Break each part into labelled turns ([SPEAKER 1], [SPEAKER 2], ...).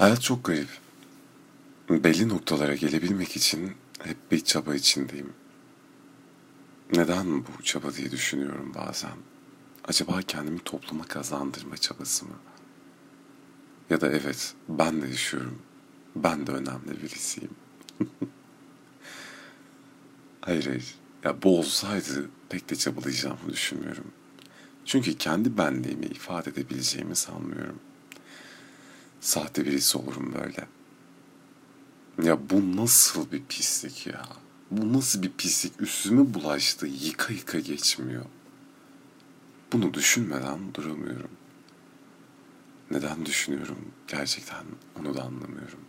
[SPEAKER 1] Hayat çok garip. Belli noktalara gelebilmek için hep bir çaba içindeyim. Neden bu çaba diye düşünüyorum bazen. Acaba kendimi topluma kazandırma çabası mı? Ya da evet ben de yaşıyorum. Ben de önemli birisiyim. hayır hayır. Ya bu olsaydı pek de çabalayacağımı düşünmüyorum. Çünkü kendi benliğimi ifade edebileceğimi sanmıyorum. Sahte birisi olurum böyle. Ya bu nasıl bir pislik ya? Bu nasıl bir pislik? Üstüme bulaştı. Yıka yıka geçmiyor. Bunu düşünmeden duramıyorum. Neden düşünüyorum? Gerçekten onu da anlamıyorum.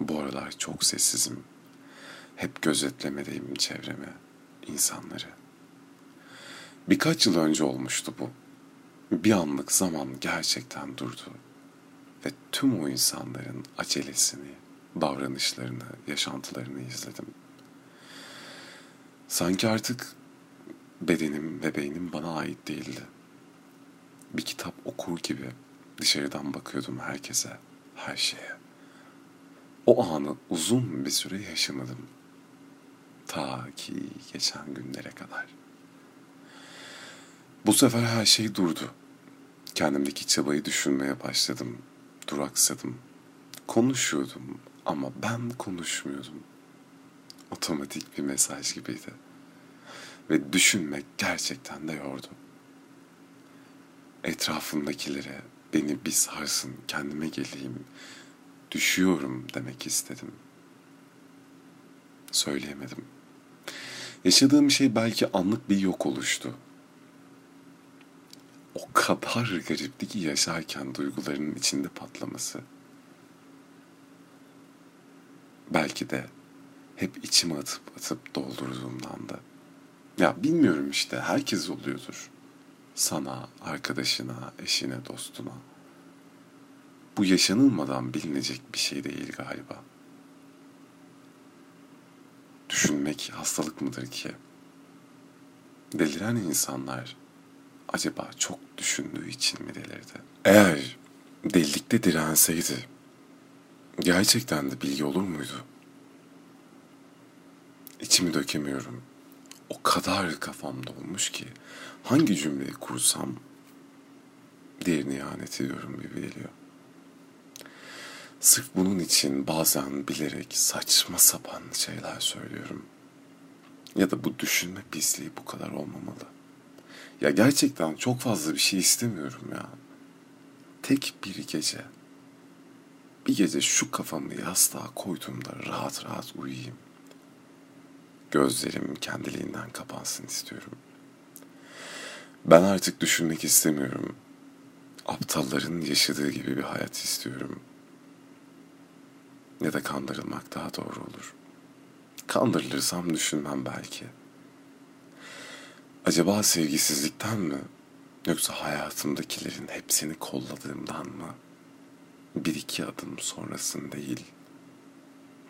[SPEAKER 1] Bu aralar çok sessizim. Hep gözetlemedeyim çevreme, insanları. Birkaç yıl önce olmuştu bu. Bir anlık zaman gerçekten durdu. Ve tüm o insanların acelesini, davranışlarını, yaşantılarını izledim. Sanki artık bedenim ve beynim bana ait değildi. Bir kitap okur gibi dışarıdan bakıyordum herkese, her şeye. O anı uzun bir süre yaşamadım. Ta ki geçen günlere kadar. Bu sefer her şey durdu. Kendimdeki çabayı düşünmeye başladım. Duraksadım. Konuşuyordum ama ben konuşmuyordum. Otomatik bir mesaj gibiydi. Ve düşünmek gerçekten de yordu. Etrafımdakilere beni bir sarsın, kendime geleyim, düşüyorum demek istedim. Söyleyemedim. Yaşadığım şey belki anlık bir yok oluştu o kadar garipti ki yaşarken duygularının içinde patlaması. Belki de hep içime atıp atıp doldurduğumdan da. Ya bilmiyorum işte herkes oluyordur. Sana, arkadaşına, eşine, dostuna. Bu yaşanılmadan bilinecek bir şey değil galiba. Düşünmek hastalık mıdır ki? Deliren insanlar acaba çok düşündüğü için mi delirdi? Eğer delilikte direnseydi gerçekten de bilgi olur muydu? İçimi dökemiyorum. O kadar kafamda olmuş ki hangi cümleyi kursam diğerini ihanet ediyorum gibi geliyor. Sırf bunun için bazen bilerek saçma sapan şeyler söylüyorum. Ya da bu düşünme pisliği bu kadar olmamalı. Ya gerçekten çok fazla bir şey istemiyorum ya. Tek bir gece. Bir gece şu kafamı yastığa koyduğumda rahat rahat uyuyayım. Gözlerim kendiliğinden kapansın istiyorum. Ben artık düşünmek istemiyorum. Aptalların yaşadığı gibi bir hayat istiyorum. Ya da kandırılmak daha doğru olur. Kandırılırsam düşünmem belki.'' Acaba sevgisizlikten mi? Yoksa hayatımdakilerin hepsini kolladığımdan mı? Bir iki adım sonrasını değil,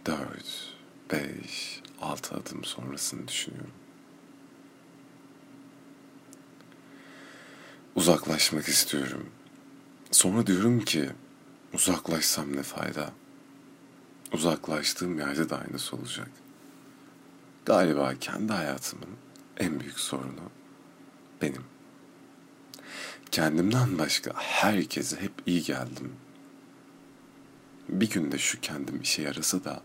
[SPEAKER 1] dört, beş, altı adım sonrasını düşünüyorum. Uzaklaşmak istiyorum. Sonra diyorum ki uzaklaşsam ne fayda? Uzaklaştığım yerde de aynısı olacak. Galiba kendi hayatımın en büyük sorunu benim. Kendimden başka herkese hep iyi geldim. Bir günde şu kendim işe yarasa da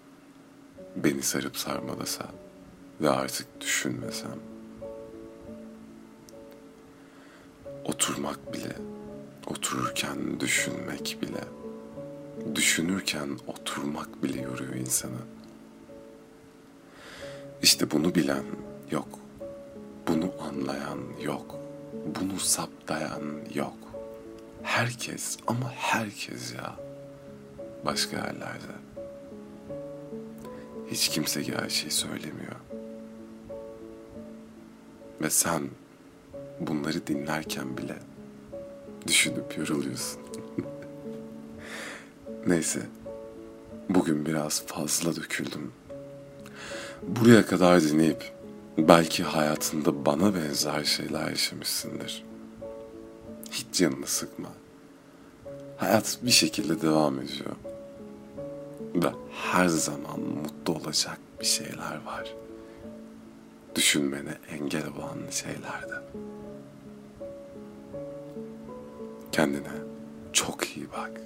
[SPEAKER 1] beni sarıp sarmalasa ve artık düşünmesem. Oturmak bile, otururken düşünmek bile, düşünürken oturmak bile yoruyor insanı. İşte bunu bilen yok. Anlayan yok. Bunu saptayan yok. Herkes ama herkes ya. Başka yerlerde. Hiç kimse gerçeği söylemiyor. Ve sen bunları dinlerken bile düşünüp yoruluyorsun. Neyse. Bugün biraz fazla döküldüm. Buraya kadar dinleyip Belki hayatında bana benzer şeyler yaşamışsındır. Hiç canını sıkma. Hayat bir şekilde devam ediyor. Ve her zaman mutlu olacak bir şeyler var. Düşünmene engel olan şeylerde. Kendine çok iyi bak.